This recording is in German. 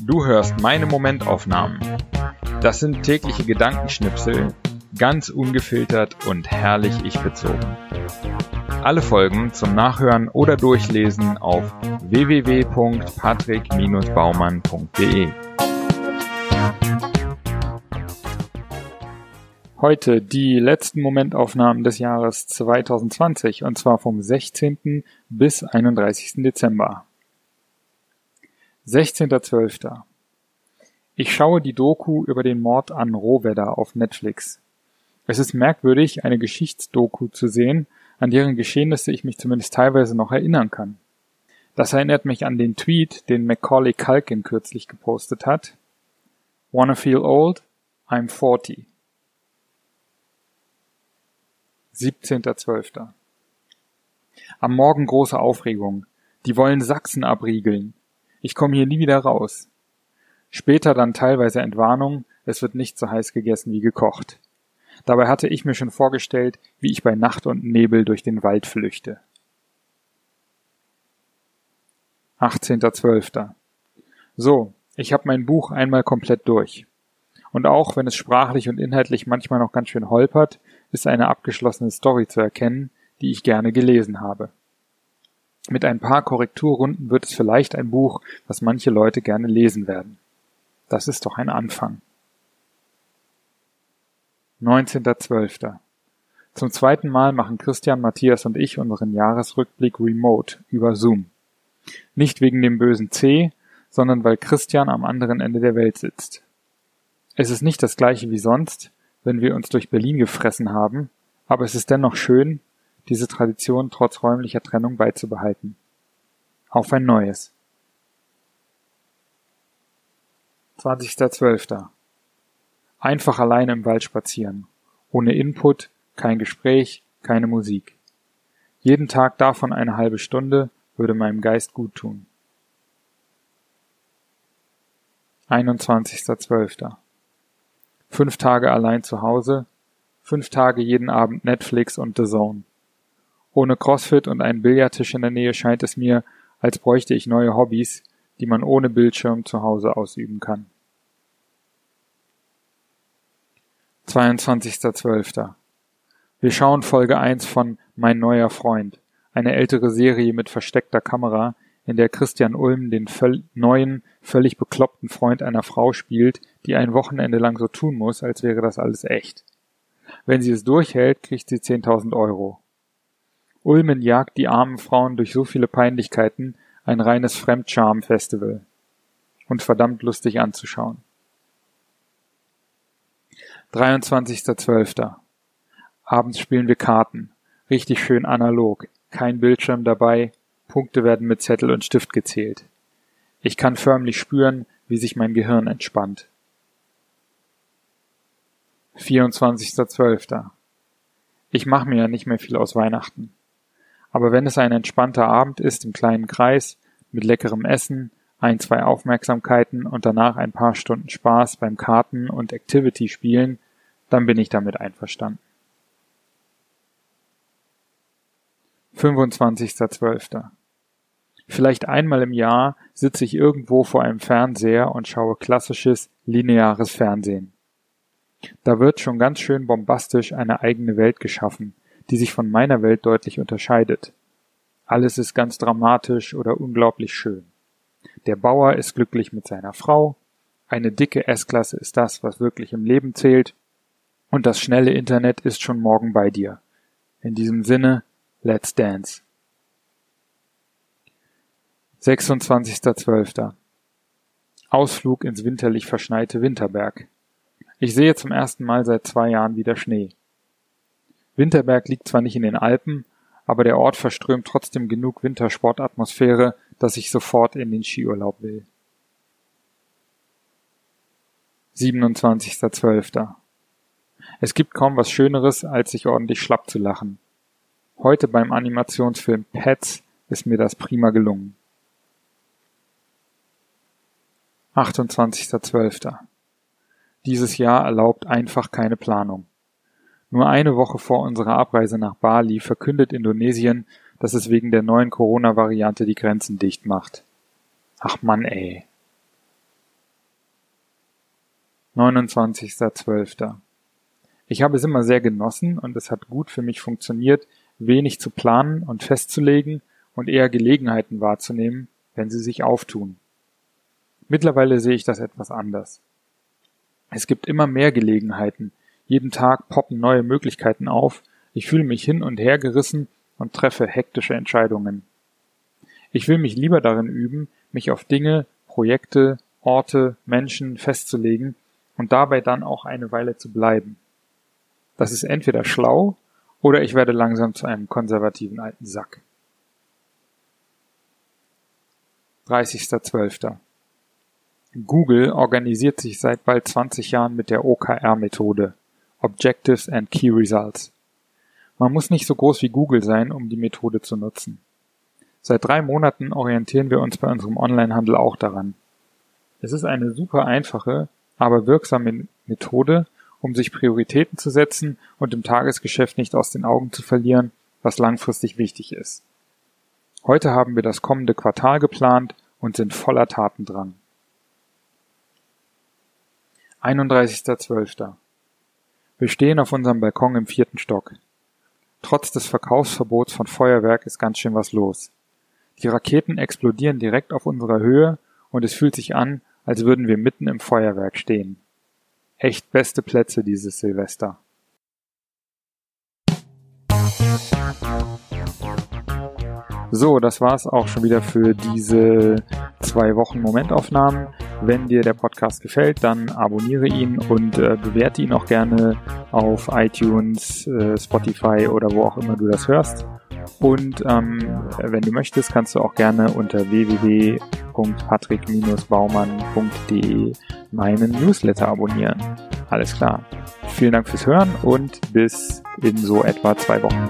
Du hörst meine Momentaufnahmen. Das sind tägliche Gedankenschnipsel, ganz ungefiltert und herrlich ich bezogen. Alle Folgen zum Nachhören oder Durchlesen auf www.patrick-baumann.de. Heute die letzten Momentaufnahmen des Jahres 2020 und zwar vom 16. bis 31. Dezember. 16.12. Ich schaue die Doku über den Mord an Rohwedder auf Netflix. Es ist merkwürdig, eine Geschichtsdoku zu sehen, an deren Geschehnisse ich mich zumindest teilweise noch erinnern kann. Das erinnert mich an den Tweet, den Macaulay Culkin kürzlich gepostet hat. Wanna feel old? I'm 40. 17.12. Am Morgen große Aufregung. Die wollen Sachsen abriegeln. Ich komme hier nie wieder raus. Später dann teilweise Entwarnung, es wird nicht so heiß gegessen wie gekocht. Dabei hatte ich mir schon vorgestellt, wie ich bei Nacht und Nebel durch den Wald flüchte. 18.12. So, ich habe mein Buch einmal komplett durch. Und auch wenn es sprachlich und inhaltlich manchmal noch ganz schön holpert, ist eine abgeschlossene Story zu erkennen, die ich gerne gelesen habe. Mit ein paar Korrekturrunden wird es vielleicht ein Buch, was manche Leute gerne lesen werden. Das ist doch ein Anfang. 19.12. Zum zweiten Mal machen Christian, Matthias und ich unseren Jahresrückblick remote über Zoom. Nicht wegen dem bösen C, sondern weil Christian am anderen Ende der Welt sitzt. Es ist nicht das gleiche wie sonst, wenn wir uns durch Berlin gefressen haben, aber es ist dennoch schön, diese Tradition trotz räumlicher Trennung beizubehalten. Auf ein neues. 20.12. Einfach alleine im Wald spazieren. Ohne Input, kein Gespräch, keine Musik. Jeden Tag davon eine halbe Stunde würde meinem Geist gut tun. 21.12. Fünf Tage allein zu Hause, fünf Tage jeden Abend Netflix und The Zone. Ohne Crossfit und einen Billardtisch in der Nähe scheint es mir, als bräuchte ich neue Hobbys, die man ohne Bildschirm zu Hause ausüben kann. 22.12. Wir schauen Folge 1 von Mein neuer Freund, eine ältere Serie mit versteckter Kamera, in der Christian Ulm den völ neuen, völlig bekloppten Freund einer Frau spielt, die ein Wochenende lang so tun muss, als wäre das alles echt. Wenn sie es durchhält, kriegt sie 10.000 Euro. Ulmen jagt die armen Frauen durch so viele Peinlichkeiten, ein reines Fremdscham-Festival. Und verdammt lustig anzuschauen. 23.12. Abends spielen wir Karten. Richtig schön analog. Kein Bildschirm dabei. Punkte werden mit Zettel und Stift gezählt. Ich kann förmlich spüren, wie sich mein Gehirn entspannt. 24.12. Ich mache mir ja nicht mehr viel aus Weihnachten. Aber wenn es ein entspannter Abend ist im kleinen Kreis, mit leckerem Essen, ein, zwei Aufmerksamkeiten und danach ein paar Stunden Spaß beim Karten- und Activity-Spielen, dann bin ich damit einverstanden. 25.12. Vielleicht einmal im Jahr sitze ich irgendwo vor einem Fernseher und schaue klassisches, lineares Fernsehen. Da wird schon ganz schön bombastisch eine eigene Welt geschaffen, die sich von meiner Welt deutlich unterscheidet. Alles ist ganz dramatisch oder unglaublich schön. Der Bauer ist glücklich mit seiner Frau, eine dicke S-Klasse ist das, was wirklich im Leben zählt, und das schnelle Internet ist schon morgen bei dir. In diesem Sinne, let's dance. 26.12. Ausflug ins winterlich verschneite Winterberg. Ich sehe zum ersten Mal seit zwei Jahren wieder Schnee. Winterberg liegt zwar nicht in den Alpen, aber der Ort verströmt trotzdem genug Wintersportatmosphäre, dass ich sofort in den Skiurlaub will. 27.12. Es gibt kaum was Schöneres, als sich ordentlich schlapp zu lachen. Heute beim Animationsfilm Pets ist mir das prima gelungen. 28.12. Dieses Jahr erlaubt einfach keine Planung. Nur eine Woche vor unserer Abreise nach Bali verkündet Indonesien, dass es wegen der neuen Corona-Variante die Grenzen dicht macht. Ach Mann, ey. 29.12. Ich habe es immer sehr genossen und es hat gut für mich funktioniert, wenig zu planen und festzulegen und eher Gelegenheiten wahrzunehmen, wenn sie sich auftun. Mittlerweile sehe ich das etwas anders. Es gibt immer mehr Gelegenheiten, jeden Tag poppen neue Möglichkeiten auf, ich fühle mich hin und her gerissen und treffe hektische Entscheidungen. Ich will mich lieber darin üben, mich auf Dinge, Projekte, Orte, Menschen festzulegen und dabei dann auch eine Weile zu bleiben. Das ist entweder schlau oder ich werde langsam zu einem konservativen alten Sack. 30.12. Google organisiert sich seit bald 20 Jahren mit der OKR-Methode Objectives and Key Results. Man muss nicht so groß wie Google sein, um die Methode zu nutzen. Seit drei Monaten orientieren wir uns bei unserem Onlinehandel auch daran. Es ist eine super einfache, aber wirksame Methode, um sich Prioritäten zu setzen und im Tagesgeschäft nicht aus den Augen zu verlieren, was langfristig wichtig ist. Heute haben wir das kommende Quartal geplant und sind voller Tatendrang. 31.12. Wir stehen auf unserem Balkon im vierten Stock. Trotz des Verkaufsverbots von Feuerwerk ist ganz schön was los. Die Raketen explodieren direkt auf unserer Höhe und es fühlt sich an, als würden wir mitten im Feuerwerk stehen. Echt beste Plätze dieses Silvester. So, das war's auch schon wieder für diese zwei Wochen Momentaufnahmen. Wenn dir der Podcast gefällt, dann abonniere ihn und äh, bewerte ihn auch gerne auf iTunes, äh, Spotify oder wo auch immer du das hörst. Und ähm, wenn du möchtest, kannst du auch gerne unter www.patrick-baumann.de meinen Newsletter abonnieren. Alles klar. Vielen Dank fürs Hören und bis in so etwa zwei Wochen.